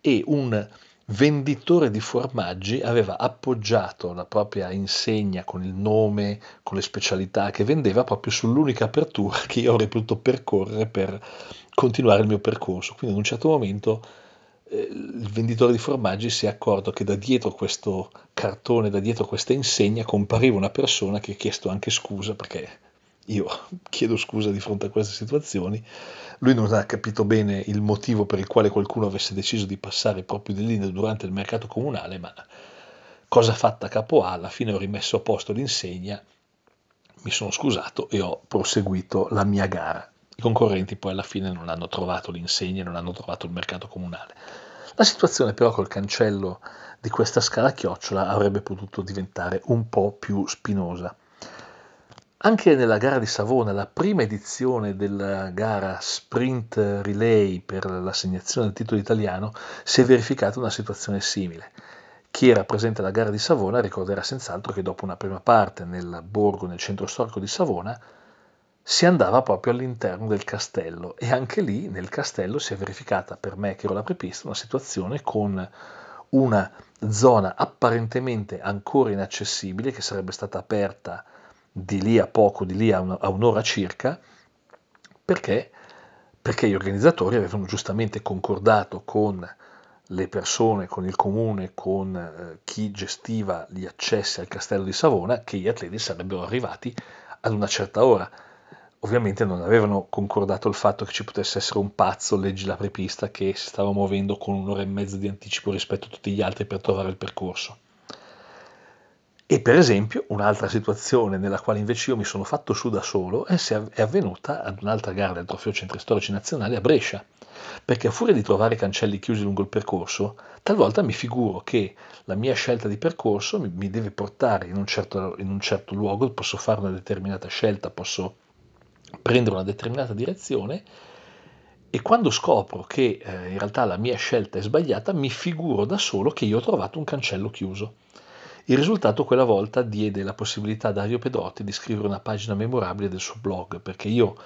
e un venditore di formaggi aveva appoggiato la propria insegna con il nome, con le specialità che vendeva proprio sull'unica apertura che io avrei potuto percorrere per continuare il mio percorso. Quindi ad un certo momento eh, il venditore di formaggi si è accorto che da dietro questo cartone, da dietro questa insegna, compariva una persona che ha chiesto anche scusa perché io chiedo scusa di fronte a queste situazioni. Lui non ha capito bene il motivo per il quale qualcuno avesse deciso di passare proprio di lì durante il mercato comunale, ma cosa fatta capo A, alla fine ho rimesso a posto l'insegna, mi sono scusato e ho proseguito la mia gara. I concorrenti poi alla fine non hanno trovato l'insegna, non hanno trovato il mercato comunale. La situazione però col cancello di questa scala chiocciola avrebbe potuto diventare un po' più spinosa. Anche nella gara di Savona, la prima edizione della gara sprint relay per l'assegnazione del titolo italiano, si è verificata una situazione simile. Chi era presente alla gara di Savona ricorderà senz'altro che dopo una prima parte nel borgo, nel centro storico di Savona, si andava proprio all'interno del castello e anche lì nel castello si è verificata per me che ero la prepista una situazione con una zona apparentemente ancora inaccessibile che sarebbe stata aperta di lì a poco, di lì a, una, a un'ora circa, perché, perché gli organizzatori avevano giustamente concordato con le persone, con il comune, con eh, chi gestiva gli accessi al castello di Savona, che gli atleti sarebbero arrivati ad una certa ora ovviamente non avevano concordato il fatto che ci potesse essere un pazzo, leggi la prepista, che si stava muovendo con un'ora e mezza di anticipo rispetto a tutti gli altri per trovare il percorso. E per esempio un'altra situazione nella quale invece io mi sono fatto su da solo è, è avvenuta ad un'altra gara del Trofeo Centri Storici Nazionali a Brescia, perché a furia di trovare cancelli chiusi lungo il percorso, talvolta mi figuro che la mia scelta di percorso mi, mi deve portare in un, certo, in un certo luogo, posso fare una determinata scelta, posso prendere una determinata direzione e quando scopro che eh, in realtà la mia scelta è sbagliata, mi figuro da solo che io ho trovato un cancello chiuso. Il risultato quella volta diede la possibilità a Dario Pedrotti di scrivere una pagina memorabile del suo blog, perché io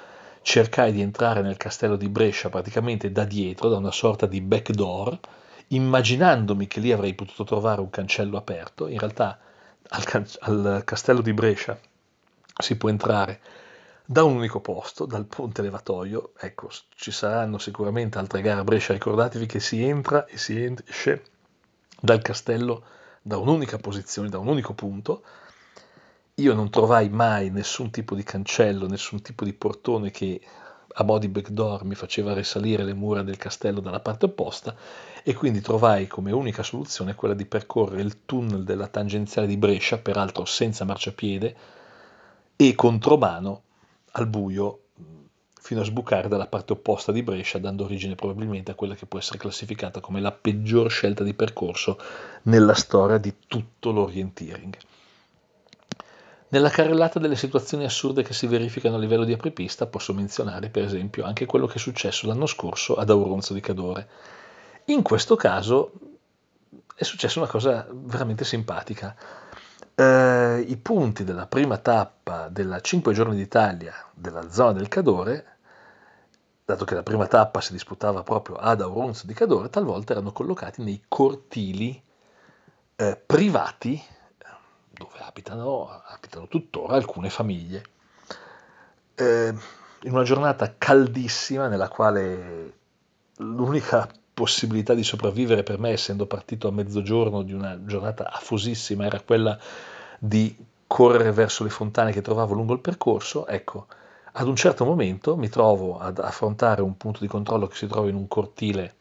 cercai di entrare nel castello di Brescia praticamente da dietro, da una sorta di backdoor, immaginandomi che lì avrei potuto trovare un cancello aperto. In realtà al, can- al castello di Brescia si può entrare da un unico posto, dal ponte levatoio. Ecco, ci saranno sicuramente altre gare a Brescia, ricordatevi che si entra e si esce dal castello da un'unica posizione, da un unico punto. Io non trovai mai nessun tipo di cancello, nessun tipo di portone che a mo' di backdoor mi faceva risalire le mura del castello dalla parte opposta e quindi trovai come unica soluzione quella di percorrere il tunnel della tangenziale di Brescia, peraltro senza marciapiede e contromano al buio fino a sbucare dalla parte opposta di Brescia, dando origine probabilmente a quella che può essere classificata come la peggior scelta di percorso nella storia di tutto l'orienteering. Nella carrellata delle situazioni assurde che si verificano a livello di apripista posso menzionare per esempio anche quello che è successo l'anno scorso ad Auronzo di Cadore. In questo caso è successa una cosa veramente simpatica eh, i punti della prima tappa della 5 giorni d'Italia della zona del Cadore, dato che la prima tappa si disputava proprio ad Auronzo di Cadore, talvolta erano collocati nei cortili eh, privati dove abitano, abitano, tuttora alcune famiglie. Eh, in una giornata caldissima nella quale l'unica possibilità di sopravvivere per me, essendo partito a mezzogiorno di una giornata affosissima, era quella di correre verso le fontane che trovavo lungo il percorso, ecco, ad un certo momento mi trovo ad affrontare un punto di controllo che si trova in un cortile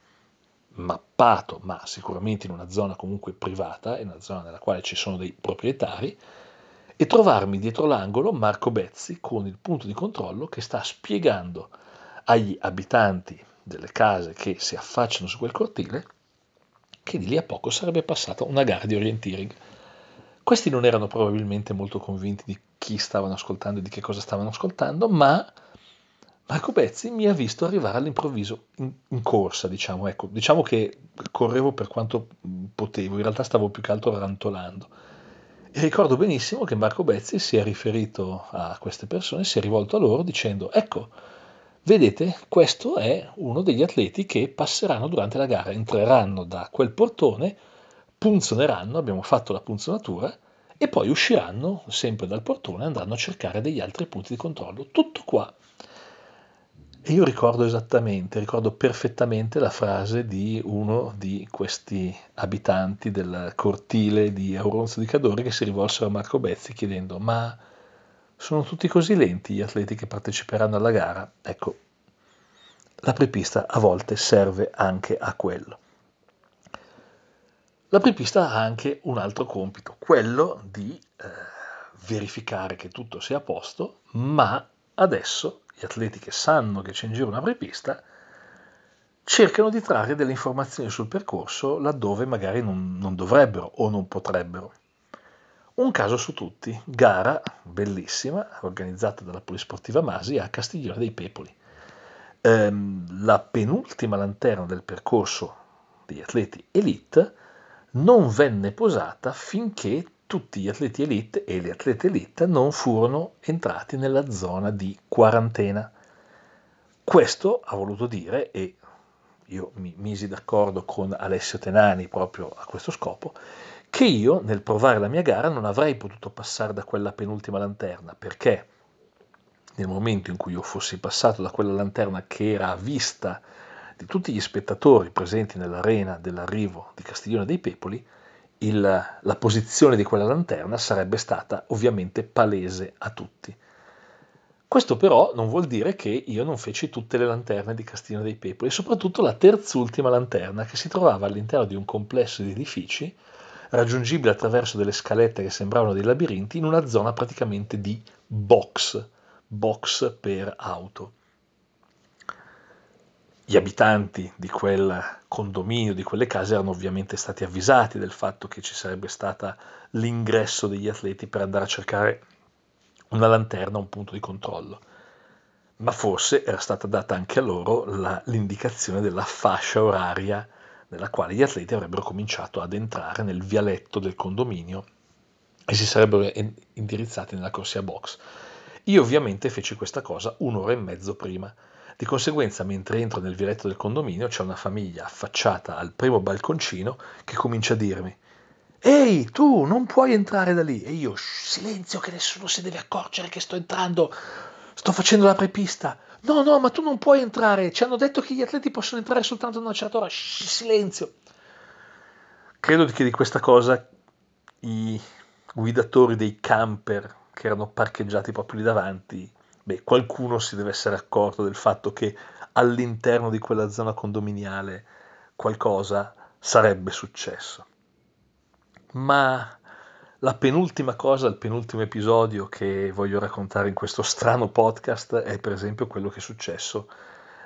mappato, ma sicuramente in una zona comunque privata, in una zona nella quale ci sono dei proprietari, e trovarmi dietro l'angolo Marco Bezzi con il punto di controllo che sta spiegando agli abitanti delle case che si affacciano su quel cortile, che di lì a poco sarebbe passata una gara di orienteering. Questi non erano probabilmente molto convinti di chi stavano ascoltando e di che cosa stavano ascoltando, ma Marco Bezzi mi ha visto arrivare all'improvviso in, in corsa, diciamo, ecco, diciamo che correvo per quanto potevo, in realtà stavo più che altro rantolando. E ricordo benissimo che Marco Bezzi si è riferito a queste persone, si è rivolto a loro dicendo, ecco, vedete, questo è uno degli atleti che passeranno durante la gara, entreranno da quel portone, punzoneranno, abbiamo fatto la punzonatura, e poi usciranno sempre dal portone e andranno a cercare degli altri punti di controllo. Tutto qua. E io ricordo esattamente, ricordo perfettamente la frase di uno di questi abitanti del cortile di Auronzo di Cadore che si rivolsero a Marco Bezzi chiedendo ma sono tutti così lenti gli atleti che parteciperanno alla gara? Ecco, la prepista a volte serve anche a quello. La prepista ha anche un altro compito, quello di eh, verificare che tutto sia a posto, ma adesso gli atleti che sanno che c'è in giro una prepista cercano di trarre delle informazioni sul percorso laddove magari non, non dovrebbero o non potrebbero. Un caso su tutti, gara bellissima, organizzata dalla Polisportiva Masi a Castiglione dei Pepoli. Ehm, la penultima lanterna del percorso degli atleti elite non venne posata finché tutti gli atleti elite e le atlete elite non furono entrati nella zona di quarantena. Questo ha voluto dire, e io mi misi d'accordo con Alessio Tenani proprio a questo scopo, che io nel provare la mia gara non avrei potuto passare da quella penultima lanterna, perché nel momento in cui io fossi passato da quella lanterna che era a vista di tutti gli spettatori presenti nell'arena dell'arrivo di Castiglione dei Pepoli, il, la posizione di quella lanterna sarebbe stata ovviamente palese a tutti. Questo però non vuol dire che io non feci tutte le lanterne di Castiglione dei Pepoli soprattutto la terzultima lanterna che si trovava all'interno di un complesso di edifici raggiungibile attraverso delle scalette che sembravano dei labirinti in una zona praticamente di box, box per auto gli abitanti di quel condominio, di quelle case, erano ovviamente stati avvisati del fatto che ci sarebbe stato l'ingresso degli atleti per andare a cercare una lanterna, un punto di controllo. Ma forse era stata data anche a loro la, l'indicazione della fascia oraria nella quale gli atleti avrebbero cominciato ad entrare nel vialetto del condominio e si sarebbero indirizzati nella corsia box. Io ovviamente feci questa cosa un'ora e mezzo prima di conseguenza, mentre entro nel vialetto del condominio, c'è una famiglia affacciata al primo balconcino che comincia a dirmi Ehi, tu non puoi entrare da lì. E io, silenzio, che nessuno si deve accorgere che sto entrando. Sto facendo la prepista. No, no, ma tu non puoi entrare. Ci hanno detto che gli atleti possono entrare soltanto ad una certa ora. Shh, silenzio. Credo che di questa cosa i guidatori dei camper che erano parcheggiati proprio lì davanti beh, qualcuno si deve essere accorto del fatto che all'interno di quella zona condominiale qualcosa sarebbe successo. Ma la penultima cosa, il penultimo episodio che voglio raccontare in questo strano podcast è per esempio quello che è successo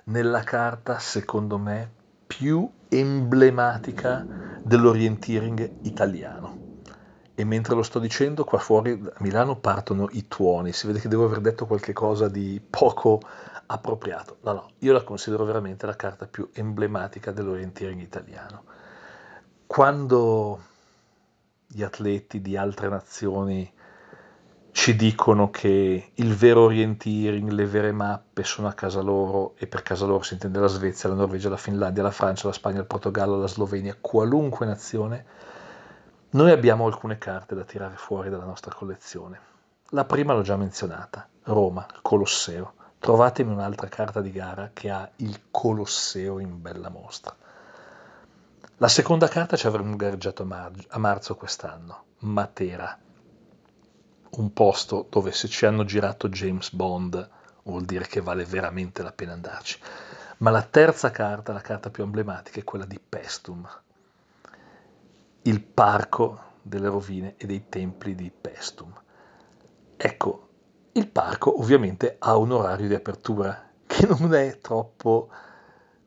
nella carta, secondo me, più emblematica dell'orienteering italiano e mentre lo sto dicendo qua fuori a Milano partono i tuoni, si vede che devo aver detto qualcosa di poco appropriato. No, no, io la considero veramente la carta più emblematica dell'orienteering italiano. Quando gli atleti di altre nazioni ci dicono che il vero orienteering, le vere mappe sono a casa loro e per casa loro si intende la Svezia, la Norvegia, la Finlandia, la Francia, la Spagna, il Portogallo, la Slovenia, qualunque nazione, noi abbiamo alcune carte da tirare fuori dalla nostra collezione. La prima l'ho già menzionata, Roma, Colosseo. Trovatemi un'altra carta di gara che ha il Colosseo in bella mostra. La seconda carta ci avremmo gareggiato a, mar- a marzo quest'anno, Matera, un posto dove se ci hanno girato James Bond vuol dire che vale veramente la pena andarci. Ma la terza carta, la carta più emblematica, è quella di Pestum, il parco delle rovine e dei templi di Pestum. Ecco, il parco ovviamente ha un orario di apertura che non è troppo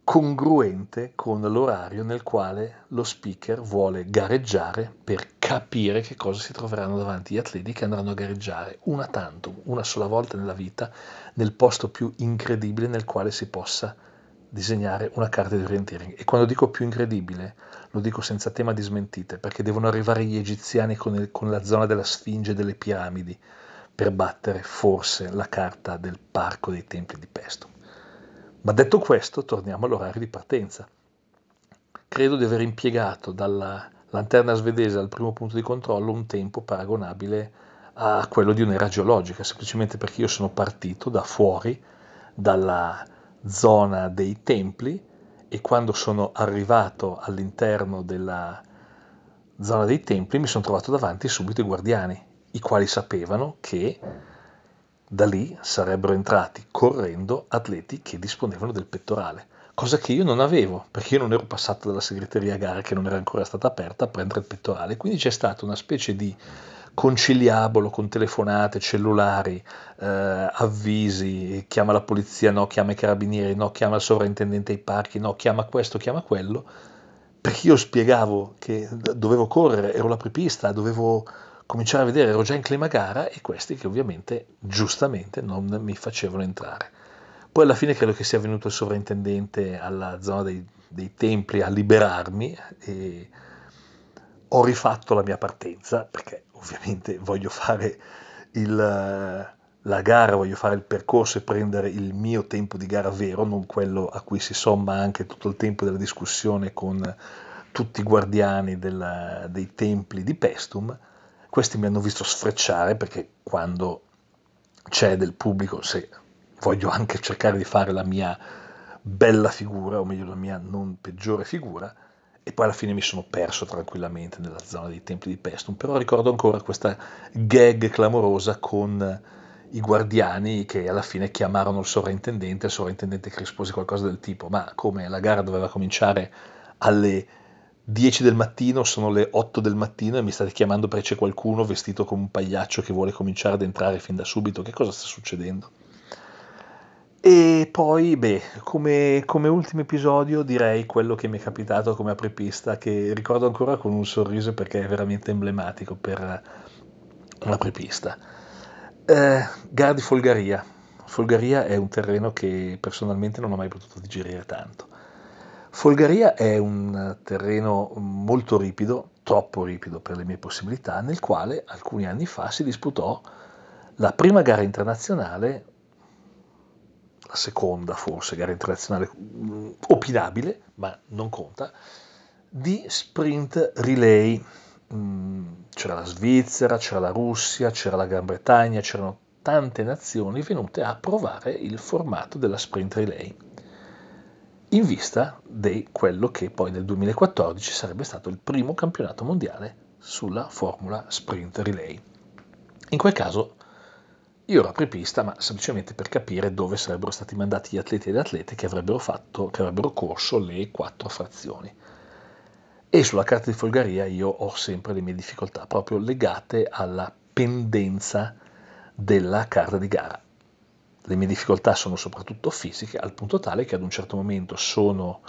congruente con l'orario nel quale lo speaker vuole gareggiare per capire che cosa si troveranno davanti gli atleti che andranno a gareggiare una tanto, una sola volta nella vita, nel posto più incredibile nel quale si possa disegnare una carta di orienteering. E quando dico più incredibile, lo dico senza tema di smentite, perché devono arrivare gli egiziani con, il, con la zona della Sfinge e delle piramidi per battere forse la carta del parco dei templi di Pesto. Ma detto questo, torniamo all'orario di partenza. Credo di aver impiegato dalla lanterna svedese al primo punto di controllo un tempo paragonabile a quello di un'era geologica, semplicemente perché io sono partito da fuori, dalla zona dei templi e quando sono arrivato all'interno della zona dei templi mi sono trovato davanti subito i guardiani, i quali sapevano che da lì sarebbero entrati correndo atleti che disponevano del pettorale, cosa che io non avevo, perché io non ero passato dalla segreteria a gara che non era ancora stata aperta a prendere il pettorale, quindi c'è stata una specie di conciliabolo con telefonate, cellulari, eh, avvisi, chiama la polizia, no, chiama i carabinieri, no, chiama il sovrintendente ai parchi, no, chiama questo, chiama quello, perché io spiegavo che dovevo correre, ero la prepista, dovevo cominciare a vedere, ero già in clima gara e questi che ovviamente giustamente non mi facevano entrare. Poi alla fine credo che sia venuto il sovrintendente alla zona dei, dei templi a liberarmi e ho rifatto la mia partenza perché ovviamente voglio fare il, la gara, voglio fare il percorso e prendere il mio tempo di gara vero, non quello a cui si somma anche tutto il tempo della discussione con tutti i guardiani della, dei templi di Pestum. Questi mi hanno visto sfrecciare perché quando c'è del pubblico, se voglio anche cercare di fare la mia bella figura, o meglio la mia non peggiore figura, e poi alla fine mi sono perso tranquillamente nella zona dei templi di Pestum, però ricordo ancora questa gag clamorosa con i guardiani che alla fine chiamarono il sovrintendente, il sovrintendente rispose qualcosa del tipo, ma come la gara doveva cominciare alle 10 del mattino, sono le 8 del mattino e mi state chiamando perché c'è qualcuno vestito come un pagliaccio che vuole cominciare ad entrare fin da subito, che cosa sta succedendo? E poi, beh, come, come ultimo episodio direi quello che mi è capitato come apripista, che ricordo ancora con un sorriso perché è veramente emblematico per una apripista. Eh, gara di Folgaria. Folgaria è un terreno che personalmente non ho mai potuto digerire tanto. Folgaria è un terreno molto ripido, troppo ripido per le mie possibilità, nel quale alcuni anni fa si disputò la prima gara internazionale la seconda forse gara internazionale mm, opinabile, ma non conta, di sprint relay. Mm, c'era la Svizzera, c'era la Russia, c'era la Gran Bretagna, c'erano tante nazioni venute a provare il formato della sprint relay in vista di quello che poi nel 2014 sarebbe stato il primo campionato mondiale sulla formula sprint relay. In quel caso io ero apripista, ma semplicemente per capire dove sarebbero stati mandati gli atleti e le atlete che avrebbero, fatto, che avrebbero corso le quattro frazioni. E sulla carta di folgaria io ho sempre le mie difficoltà, proprio legate alla pendenza della carta di gara. Le mie difficoltà sono soprattutto fisiche, al punto tale che ad un certo momento sono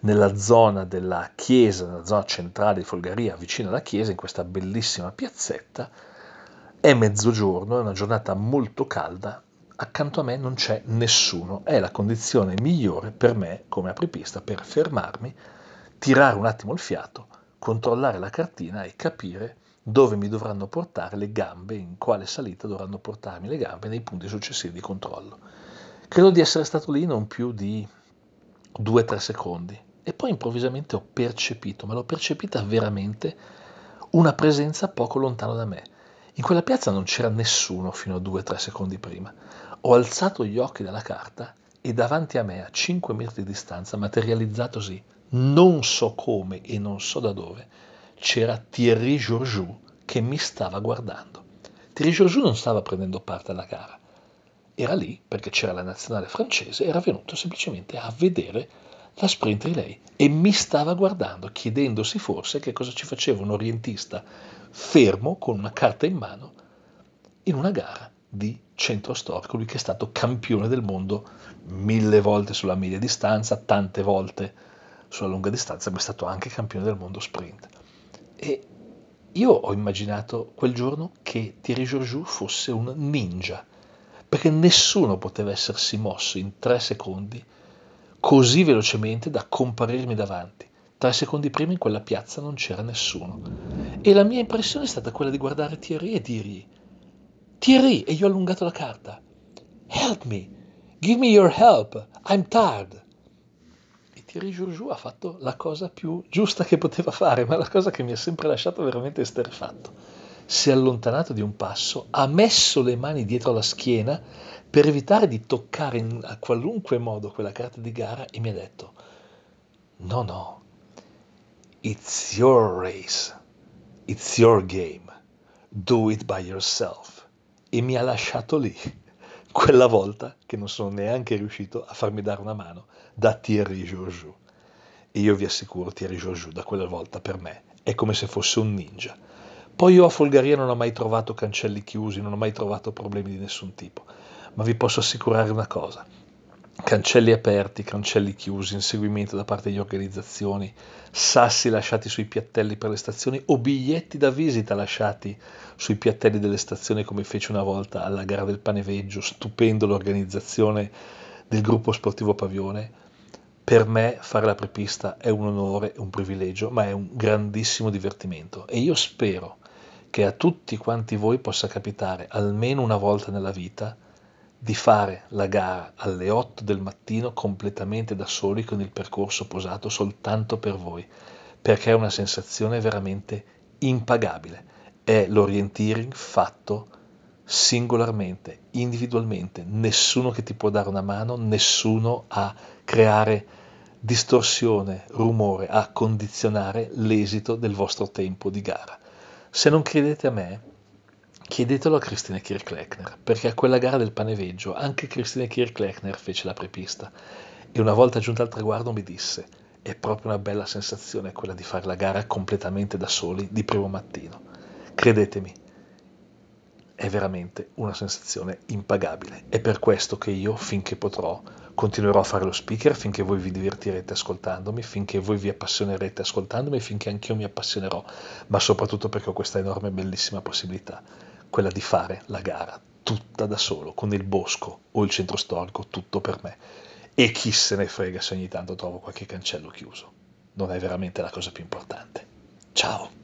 nella zona della chiesa, nella zona centrale di Folgaria, vicino alla chiesa, in questa bellissima piazzetta, è mezzogiorno, è una giornata molto calda, accanto a me non c'è nessuno, è la condizione migliore per me come apripista per fermarmi, tirare un attimo il fiato, controllare la cartina e capire dove mi dovranno portare le gambe, in quale salita dovranno portarmi le gambe nei punti successivi di controllo. Credo di essere stato lì non più di 2-3 secondi. E poi improvvisamente ho percepito, ma l'ho percepita veramente, una presenza poco lontano da me in quella piazza non c'era nessuno fino a due o tre secondi prima. Ho alzato gli occhi dalla carta e davanti a me, a 5 metri di distanza, materializzatosi non so come e non so da dove, c'era Thierry Georgiou che mi stava guardando. Thierry Georgiou non stava prendendo parte alla gara, era lì perché c'era la nazionale francese, era venuto semplicemente a vedere la sprint relay e mi stava guardando, chiedendosi forse che cosa ci faceva un orientista fermo con una carta in mano in una gara di centro storico, lui che è stato campione del mondo mille volte sulla media distanza, tante volte sulla lunga distanza, ma è stato anche campione del mondo sprint. E io ho immaginato quel giorno che Thierry Georgiou fosse un ninja, perché nessuno poteva essersi mosso in tre secondi così velocemente da comparirmi davanti. Tre secondi prima in quella piazza non c'era nessuno. E la mia impressione è stata quella di guardare Thierry e dirgli, Thierry, e io ho allungato la carta, help me, give me your help, I'm tired. Thierry Joujou ha fatto la cosa più giusta che poteva fare, ma la cosa che mi ha sempre lasciato veramente esterrefatto. Si è allontanato di un passo, ha messo le mani dietro la schiena per evitare di toccare in a qualunque modo quella carta di gara e mi ha detto, no, no, it's your race, it's your game, do it by yourself. E mi ha lasciato lì quella volta che non sono neanche riuscito a farmi dare una mano da Thierry Georgiou. E io vi assicuro, Thierry Georgiou da quella volta per me è come se fosse un ninja. Poi io a Folgaria non ho mai trovato cancelli chiusi, non ho mai trovato problemi di nessun tipo, ma vi posso assicurare una cosa, cancelli aperti, cancelli chiusi, inseguimento da parte di organizzazioni, sassi lasciati sui piattelli per le stazioni o biglietti da visita lasciati sui piattelli delle stazioni come fece una volta alla gara del Paneveggio, stupendo l'organizzazione del gruppo sportivo Pavione. Per me fare la prepista è un onore, un privilegio, ma è un grandissimo divertimento e io spero che a tutti quanti voi possa capitare almeno una volta nella vita di fare la gara alle 8 del mattino completamente da soli con il percorso posato soltanto per voi, perché è una sensazione veramente impagabile. È l'orienteering fatto singolarmente, individualmente, nessuno che ti può dare una mano, nessuno a creare distorsione, rumore, a condizionare l'esito del vostro tempo di gara. Se non credete a me, Chiedetelo a Christine Kirchleckner, perché a quella gara del paneveggio anche Christine Kirchleckner fece la prepista e una volta giunta al traguardo mi disse è proprio una bella sensazione quella di fare la gara completamente da soli di primo mattino. Credetemi, è veramente una sensazione impagabile. È per questo che io, finché potrò, continuerò a fare lo speaker, finché voi vi divertirete ascoltandomi, finché voi vi appassionerete ascoltandomi, finché anch'io mi appassionerò, ma soprattutto perché ho questa enorme e bellissima possibilità quella di fare la gara tutta da solo, con il bosco o il centro storico tutto per me. E chi se ne frega se ogni tanto trovo qualche cancello chiuso. Non è veramente la cosa più importante. Ciao!